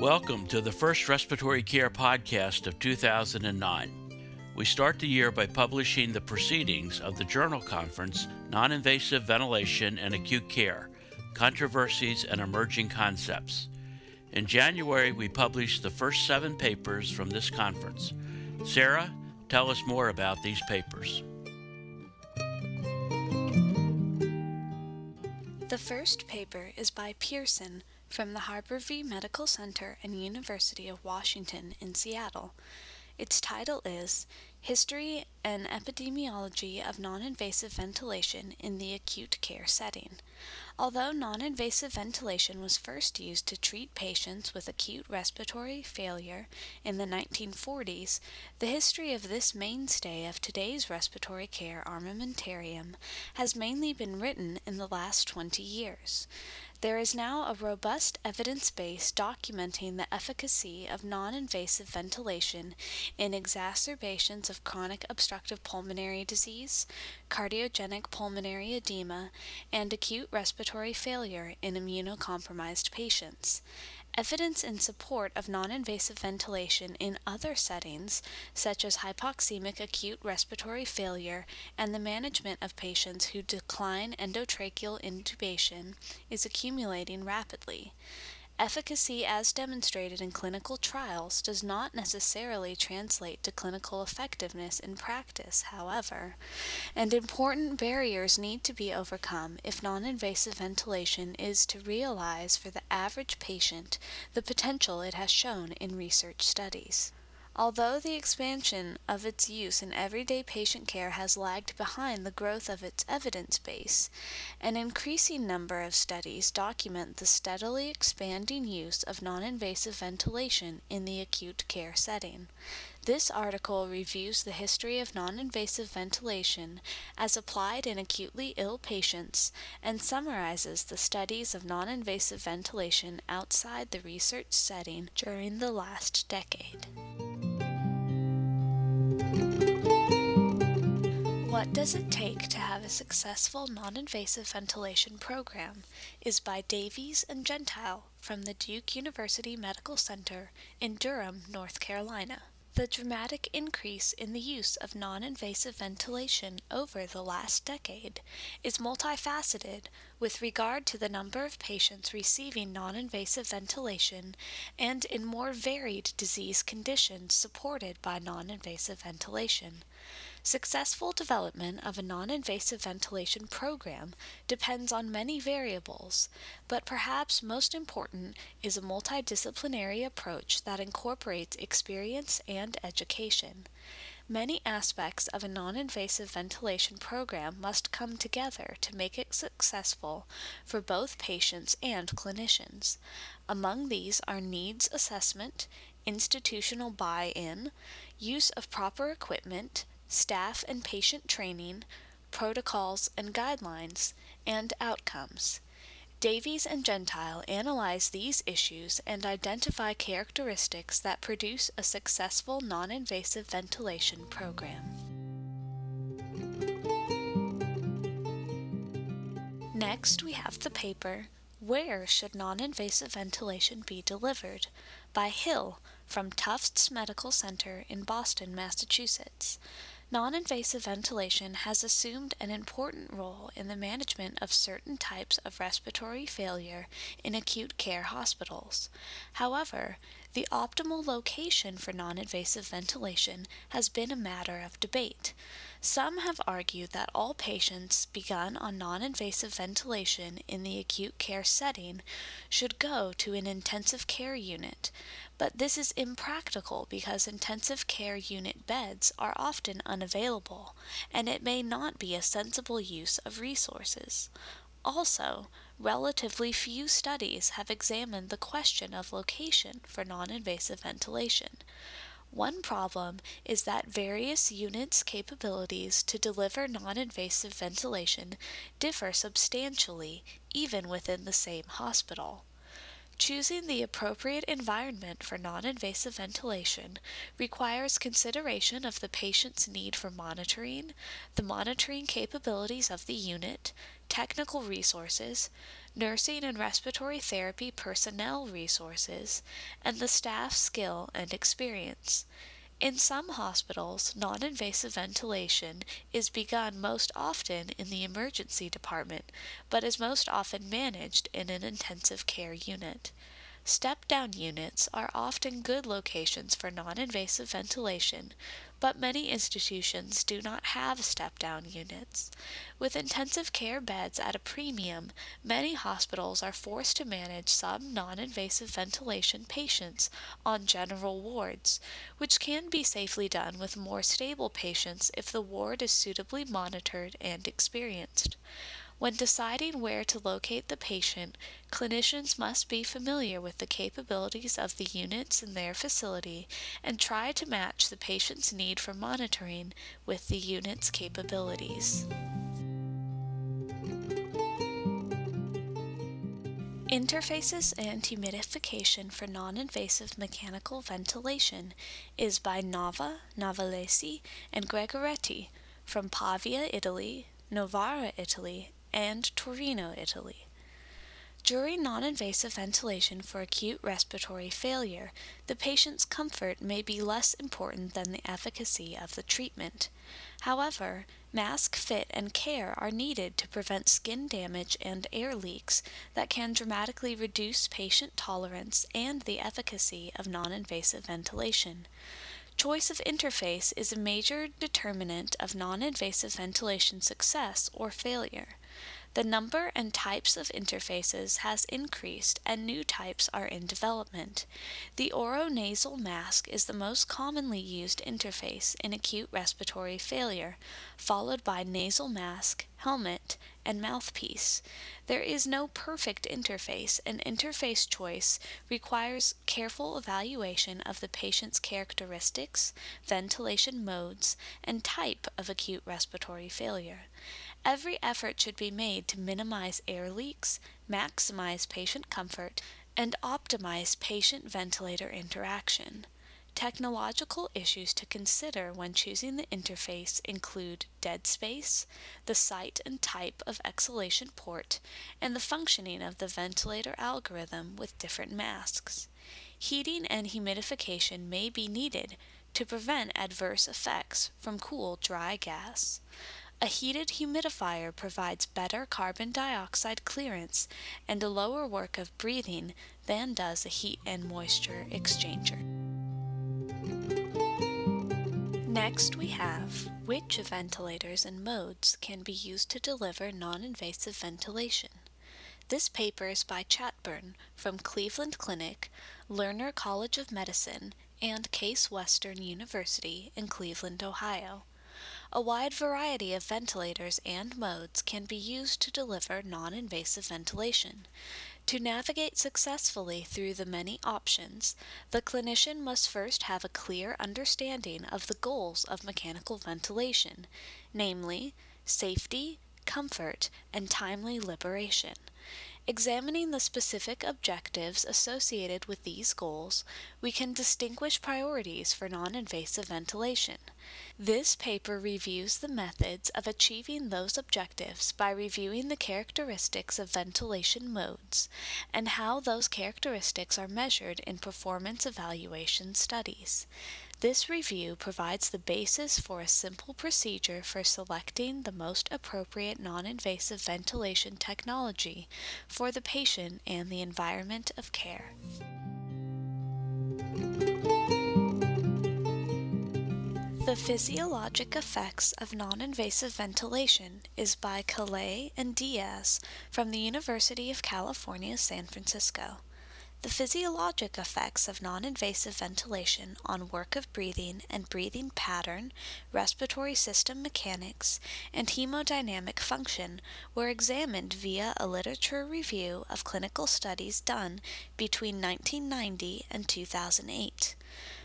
Welcome to the first respiratory care podcast of 2009. We start the year by publishing the proceedings of the journal conference Non Invasive Ventilation and Acute Care Controversies and Emerging Concepts. In January, we published the first seven papers from this conference. Sarah, tell us more about these papers. The first paper is by Pierson from the Harborview Medical Center and University of Washington in Seattle. Its title is History and Epidemiology of Non-Invasive Ventilation in the Acute Care Setting. Although non-invasive ventilation was first used to treat patients with acute respiratory failure in the 1940s, the history of this mainstay of today's respiratory care armamentarium has mainly been written in the last 20 years. There is now a robust evidence base documenting the efficacy of non invasive ventilation in exacerbations of chronic obstructive pulmonary disease, cardiogenic pulmonary edema, and acute respiratory failure in immunocompromised patients. Evidence in support of non invasive ventilation in other settings, such as hypoxemic acute respiratory failure and the management of patients who decline endotracheal intubation, is accumulating rapidly. Efficacy as demonstrated in clinical trials does not necessarily translate to clinical effectiveness in practice, however, and important barriers need to be overcome if non invasive ventilation is to realize for the average patient the potential it has shown in research studies. Although the expansion of its use in everyday patient care has lagged behind the growth of its evidence base, an increasing number of studies document the steadily expanding use of non invasive ventilation in the acute care setting. This article reviews the history of non invasive ventilation as applied in acutely ill patients and summarizes the studies of non invasive ventilation outside the research setting during the last decade. What Does It Take to Have a Successful Non Invasive Ventilation Program is by Davies and Gentile from the Duke University Medical Center in Durham, North Carolina. The dramatic increase in the use of non invasive ventilation over the last decade is multifaceted with regard to the number of patients receiving non invasive ventilation and in more varied disease conditions supported by non invasive ventilation. Successful development of a non invasive ventilation program depends on many variables, but perhaps most important is a multidisciplinary approach that incorporates experience and education. Many aspects of a non invasive ventilation program must come together to make it successful for both patients and clinicians. Among these are needs assessment, institutional buy in, use of proper equipment, staff and patient training, protocols and guidelines, and outcomes. Davies and Gentile analyze these issues and identify characteristics that produce a successful non invasive ventilation program. Next, we have the paper Where Should Non Invasive Ventilation Be Delivered? by Hill from Tufts Medical Center in Boston, Massachusetts. Non invasive ventilation has assumed an important role in the management of certain types of respiratory failure in acute care hospitals. However, the optimal location for non invasive ventilation has been a matter of debate. Some have argued that all patients begun on non invasive ventilation in the acute care setting should go to an intensive care unit, but this is impractical because intensive care unit beds are often unavailable, and it may not be a sensible use of resources. Also, relatively few studies have examined the question of location for non invasive ventilation. One problem is that various units' capabilities to deliver non invasive ventilation differ substantially even within the same hospital. Choosing the appropriate environment for non invasive ventilation requires consideration of the patient's need for monitoring, the monitoring capabilities of the unit, technical resources, nursing and respiratory therapy personnel resources, and the staff skill and experience. In some hospitals, non invasive ventilation is begun most often in the emergency department, but is most often managed in an intensive care unit. Step down units are often good locations for non invasive ventilation, but many institutions do not have step down units. With intensive care beds at a premium, many hospitals are forced to manage some non invasive ventilation patients on general wards, which can be safely done with more stable patients if the ward is suitably monitored and experienced. When deciding where to locate the patient, clinicians must be familiar with the capabilities of the units in their facility and try to match the patient's need for monitoring with the unit's capabilities. Interfaces and Humidification for Non-Invasive Mechanical Ventilation is by Nava, Navalesi, and Gregoretti from Pavia, Italy, Novara, Italy, and Torino, Italy. During non invasive ventilation for acute respiratory failure, the patient's comfort may be less important than the efficacy of the treatment. However, mask fit and care are needed to prevent skin damage and air leaks that can dramatically reduce patient tolerance and the efficacy of non invasive ventilation. Choice of interface is a major determinant of non invasive ventilation success or failure. The number and types of interfaces has increased and new types are in development. The oronasal mask is the most commonly used interface in acute respiratory failure, followed by nasal mask, helmet, and mouthpiece. There is no perfect interface, and interface choice requires careful evaluation of the patient's characteristics, ventilation modes, and type of acute respiratory failure. Every effort should be made to minimize air leaks, maximize patient comfort, and optimize patient ventilator interaction. Technological issues to consider when choosing the interface include dead space, the site and type of exhalation port, and the functioning of the ventilator algorithm with different masks. Heating and humidification may be needed to prevent adverse effects from cool, dry gas. A heated humidifier provides better carbon dioxide clearance and a lower work of breathing than does a heat and moisture exchanger. Next, we have which ventilators and modes can be used to deliver non invasive ventilation. This paper is by Chatburn from Cleveland Clinic, Lerner College of Medicine, and Case Western University in Cleveland, Ohio. A wide variety of ventilators and modes can be used to deliver non invasive ventilation. To navigate successfully through the many options, the clinician must first have a clear understanding of the goals of mechanical ventilation, namely, safety, comfort, and timely liberation. Examining the specific objectives associated with these goals, we can distinguish priorities for non invasive ventilation. This paper reviews the methods of achieving those objectives by reviewing the characteristics of ventilation modes and how those characteristics are measured in performance evaluation studies. This review provides the basis for a simple procedure for selecting the most appropriate non invasive ventilation technology for the patient and the environment of care. The Physiologic Effects of Non Invasive Ventilation is by Kallet and Diaz from the University of California, San Francisco. The physiologic effects of non invasive ventilation on work of breathing and breathing pattern, respiratory system mechanics, and hemodynamic function were examined via a literature review of clinical studies done between 1990 and 2008.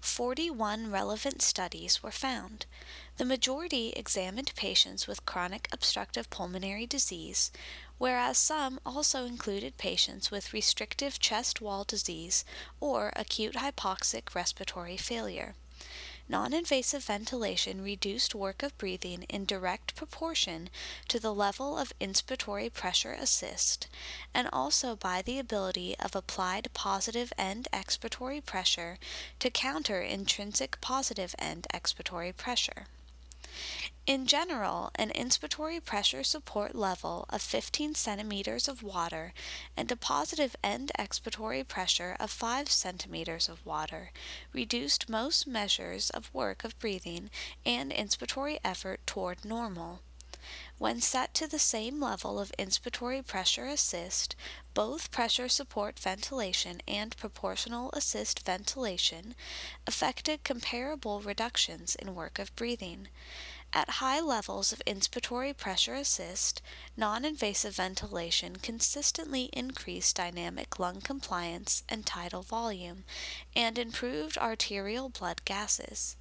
41 relevant studies were found. The majority examined patients with chronic obstructive pulmonary disease, whereas some also included patients with restrictive chest wall disease or acute hypoxic respiratory failure. non invasive ventilation reduced work of breathing in direct proportion to the level of inspiratory pressure assist, and also by the ability of applied positive end expiratory pressure to counter intrinsic positive end expiratory pressure. In general, an inspiratory pressure support level of 15 centimeters of water and a positive end expiratory pressure of 5 centimeters of water reduced most measures of work of breathing and inspiratory effort toward normal. When set to the same level of inspiratory pressure assist, both pressure support ventilation and proportional assist ventilation affected comparable reductions in work of breathing. At high levels of inspiratory pressure assist, non invasive ventilation consistently increased dynamic lung compliance and tidal volume, and improved arterial blood gases.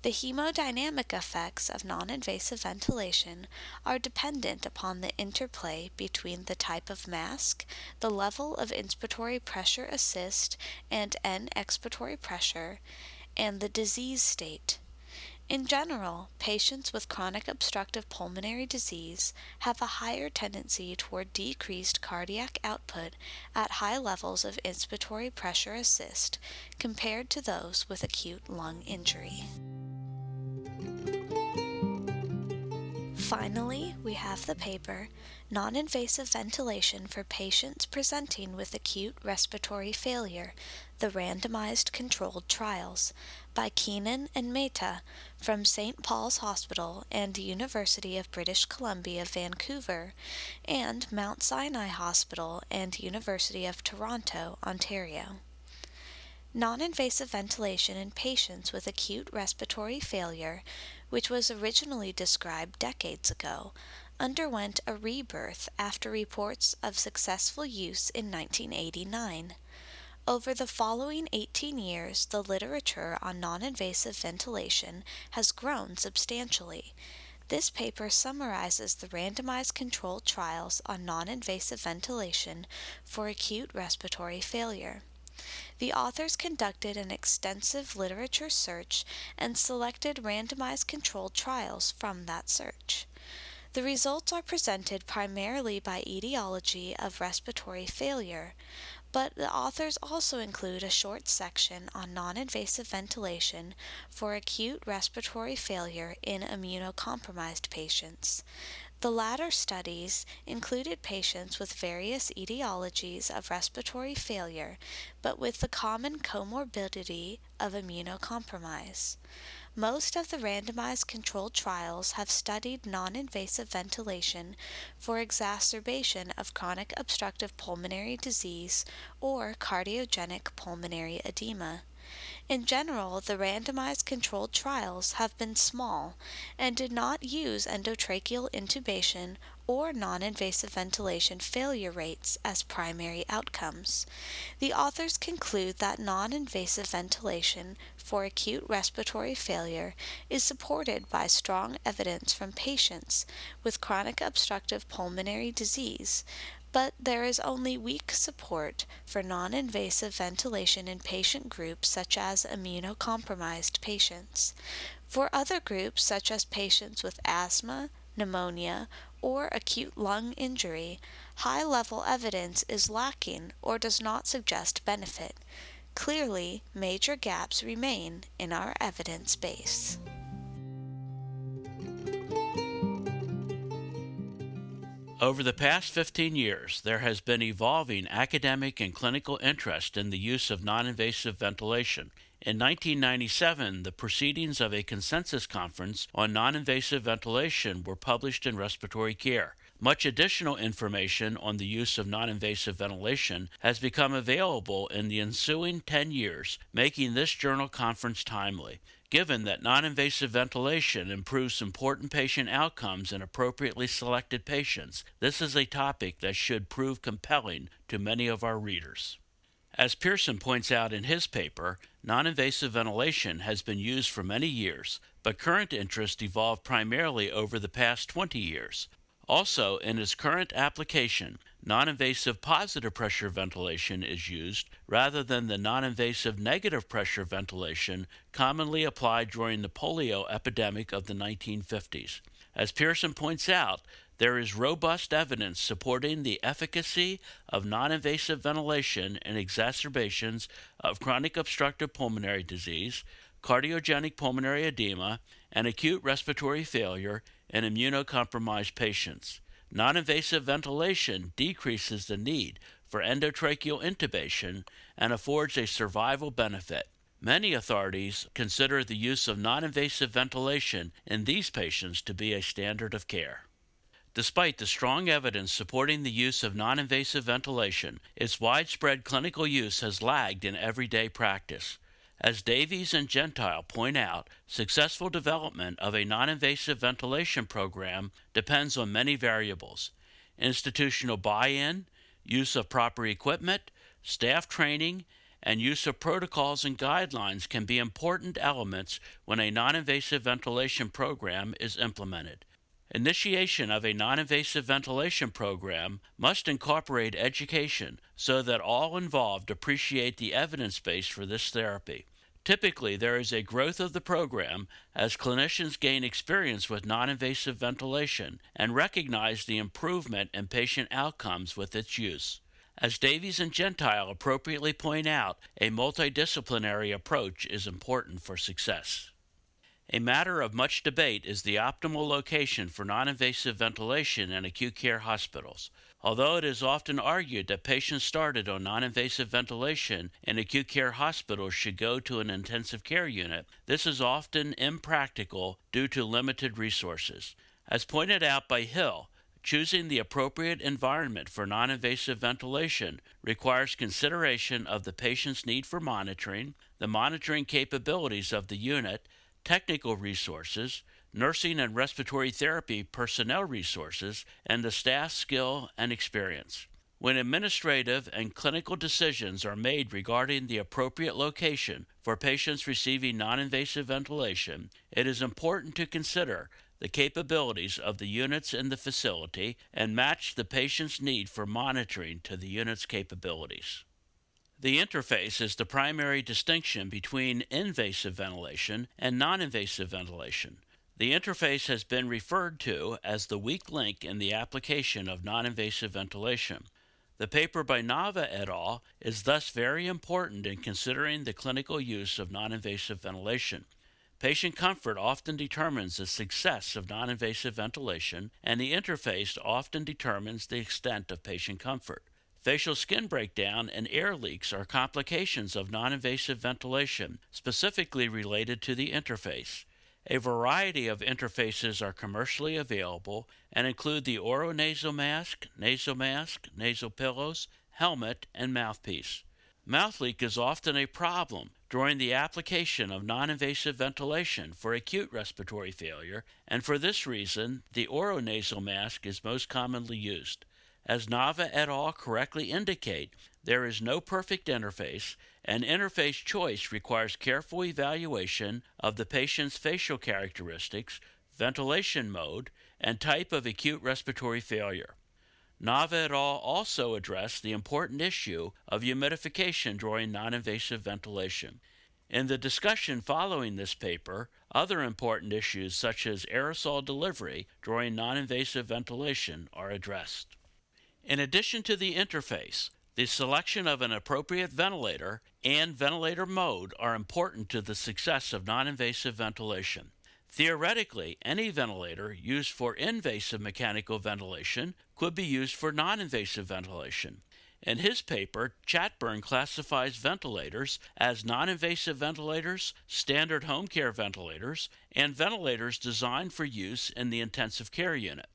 The hemodynamic effects of non invasive ventilation are dependent upon the interplay between the type of mask, the level of inspiratory pressure assist and end expiratory pressure, and the disease state. In general, patients with chronic obstructive pulmonary disease have a higher tendency toward decreased cardiac output at high levels of inspiratory pressure assist compared to those with acute lung injury. Finally, we have the paper Non Invasive Ventilation for Patients Presenting with Acute Respiratory Failure The Randomized Controlled Trials by Keenan and Mehta from St. Paul's Hospital and University of British Columbia, Vancouver, and Mount Sinai Hospital and University of Toronto, Ontario. Non invasive ventilation in patients with acute respiratory failure, which was originally described decades ago, underwent a rebirth after reports of successful use in 1989. Over the following 18 years, the literature on non invasive ventilation has grown substantially. This paper summarizes the randomized controlled trials on non invasive ventilation for acute respiratory failure. The authors conducted an extensive literature search and selected randomized controlled trials from that search. The results are presented primarily by etiology of respiratory failure, but the authors also include a short section on non invasive ventilation for acute respiratory failure in immunocompromised patients. The latter studies included patients with various etiologies of respiratory failure, but with the common comorbidity of immunocompromise. Most of the randomized controlled trials have studied non invasive ventilation for exacerbation of chronic obstructive pulmonary disease or cardiogenic pulmonary edema. In general, the randomized controlled trials have been small and did not use endotracheal intubation or non invasive ventilation failure rates as primary outcomes. The authors conclude that non invasive ventilation for acute respiratory failure is supported by strong evidence from patients with chronic obstructive pulmonary disease, but there is only weak support for non invasive ventilation in patient groups such as immunocompromised patients. For other groups, such as patients with asthma, pneumonia, or acute lung injury, high level evidence is lacking or does not suggest benefit. Clearly, major gaps remain in our evidence base. Over the past 15 years, there has been evolving academic and clinical interest in the use of non invasive ventilation. In 1997, the proceedings of a consensus conference on non invasive ventilation were published in Respiratory Care. Much additional information on the use of non invasive ventilation has become available in the ensuing 10 years, making this journal conference timely. Given that non invasive ventilation improves important patient outcomes in appropriately selected patients, this is a topic that should prove compelling to many of our readers. As Pierson points out in his paper, non invasive ventilation has been used for many years, but current interest evolved primarily over the past 20 years. Also, in its current application, non invasive positive pressure ventilation is used rather than the non invasive negative pressure ventilation commonly applied during the polio epidemic of the 1950s. As Pierson points out, there is robust evidence supporting the efficacy of non invasive ventilation in exacerbations of chronic obstructive pulmonary disease, cardiogenic pulmonary edema, and acute respiratory failure in immunocompromised patients. Non invasive ventilation decreases the need for endotracheal intubation and affords a survival benefit. Many authorities consider the use of non invasive ventilation in these patients to be a standard of care. Despite the strong evidence supporting the use of non invasive ventilation, its widespread clinical use has lagged in everyday practice. As Davies and Gentile point out, successful development of a non invasive ventilation program depends on many variables institutional buy in, use of proper equipment, staff training, and use of protocols and guidelines can be important elements when a non invasive ventilation program is implemented. Initiation of a non invasive ventilation program must incorporate education so that all involved appreciate the evidence base for this therapy. Typically, there is a growth of the program as clinicians gain experience with non invasive ventilation and recognize the improvement in patient outcomes with its use. As Davies and Gentile appropriately point out, a multidisciplinary approach is important for success. A matter of much debate is the optimal location for non invasive ventilation in acute care hospitals. Although it is often argued that patients started on non invasive ventilation in acute care hospitals should go to an intensive care unit, this is often impractical due to limited resources. As pointed out by Hill, choosing the appropriate environment for non invasive ventilation requires consideration of the patient's need for monitoring, the monitoring capabilities of the unit, technical resources, nursing and respiratory therapy personnel resources, and the staff skill and experience. When administrative and clinical decisions are made regarding the appropriate location for patients receiving non invasive ventilation, it is important to consider the capabilities of the units in the facility and match the patient's need for monitoring to the unit's capabilities. The interface is the primary distinction between invasive ventilation and non invasive ventilation. The interface has been referred to as the weak link in the application of non invasive ventilation. The paper by Nava et al. is thus very important in considering the clinical use of non invasive ventilation. Patient comfort often determines the success of non invasive ventilation, and the interface often determines the extent of patient comfort. Facial skin breakdown and air leaks are complications of non invasive ventilation, specifically related to the interface. A variety of interfaces are commercially available and include the oronasal mask, nasal mask, nasal pillows, helmet, and mouthpiece. Mouth leak is often a problem during the application of non invasive ventilation for acute respiratory failure, and for this reason, the oronasal mask is most commonly used. As Nava et al. correctly indicate, there is no perfect interface, and interface choice requires careful evaluation of the patient's facial characteristics, ventilation mode, and type of acute respiratory failure. Nava et al. also address the important issue of humidification during non invasive ventilation. In the discussion following this paper, other important issues such as aerosol delivery during non invasive ventilation are addressed. In addition to the interface, the selection of an appropriate ventilator and ventilator mode are important to the success of non invasive ventilation. Theoretically, any ventilator used for invasive mechanical ventilation could be used for non invasive ventilation. In his paper, Chatburn classifies ventilators as non invasive ventilators, standard home care ventilators, and ventilators designed for use in the intensive care unit.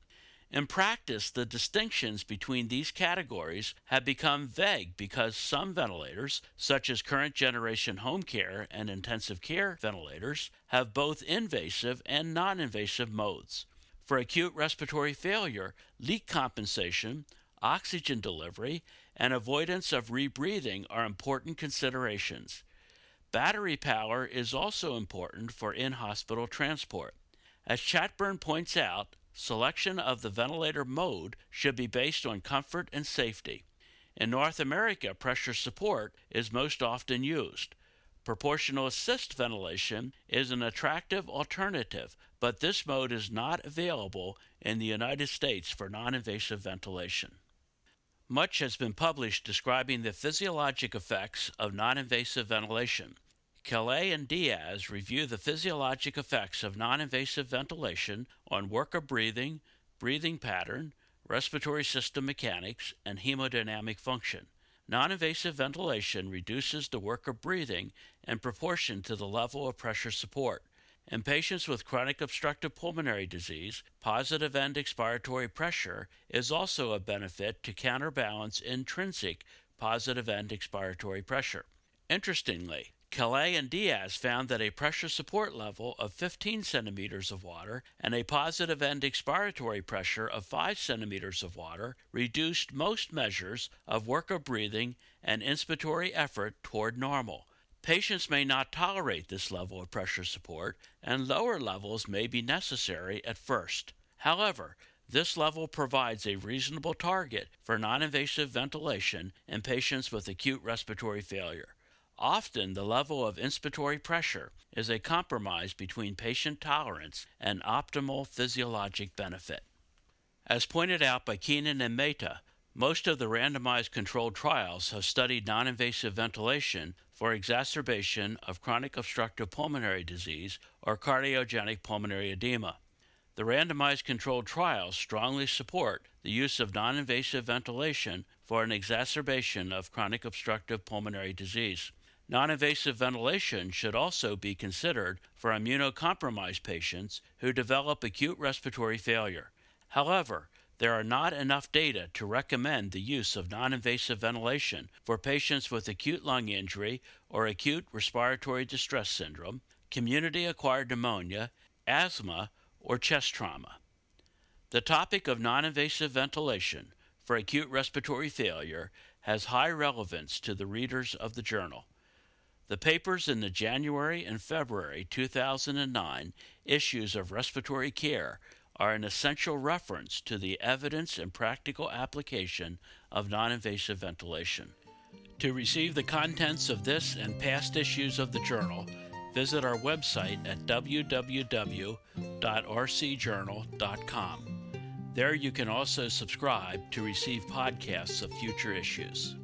In practice, the distinctions between these categories have become vague because some ventilators, such as current generation home care and intensive care ventilators, have both invasive and non invasive modes. For acute respiratory failure, leak compensation, oxygen delivery, and avoidance of rebreathing are important considerations. Battery power is also important for in hospital transport. As Chatburn points out, selection of the ventilator mode should be based on comfort and safety. In North America, pressure support is most often used. Proportional assist ventilation is an attractive alternative, but this mode is not available in the United States for non invasive ventilation. Much has been published describing the physiologic effects of non invasive ventilation. Kallet and Diaz review the physiologic effects of non invasive ventilation on work of breathing, breathing pattern, respiratory system mechanics, and hemodynamic function. Non invasive ventilation reduces the work of breathing in proportion to the level of pressure support. In patients with chronic obstructive pulmonary disease, positive end expiratory pressure is also a benefit to counterbalance intrinsic positive end expiratory pressure. Interestingly, Kallet and Diaz found that a pressure support level of 15 centimeters of water and a positive end expiratory pressure of 5 centimeters of water reduced most measures of work of breathing and inspiratory effort toward normal. Patients may not tolerate this level of pressure support, and lower levels may be necessary at first. However, this level provides a reasonable target for non invasive ventilation in patients with acute respiratory failure. Often, the level of inspiratory pressure is a compromise between patient tolerance and optimal physiologic benefit. As pointed out by Keenan and Mehta, most of the randomized controlled trials have studied non invasive ventilation for exacerbation of chronic obstructive pulmonary disease or cardiogenic pulmonary edema. The randomized controlled trials strongly support the use of non invasive ventilation for an exacerbation of chronic obstructive pulmonary disease. Non invasive ventilation should also be considered for immunocompromised patients who develop acute respiratory failure. However, there are not enough data to recommend the use of non invasive ventilation for patients with acute lung injury or acute respiratory distress syndrome, community acquired pneumonia, asthma, or chest trauma. The topic of non invasive ventilation for acute respiratory failure has high relevance to the readers of the journal. The papers in the January and February 2009 issues of Respiratory Care are an essential reference to the evidence and practical application of non invasive ventilation. To receive the contents of this and past issues of the journal, visit our website at www.rcjournal.com. There you can also subscribe to receive podcasts of future issues.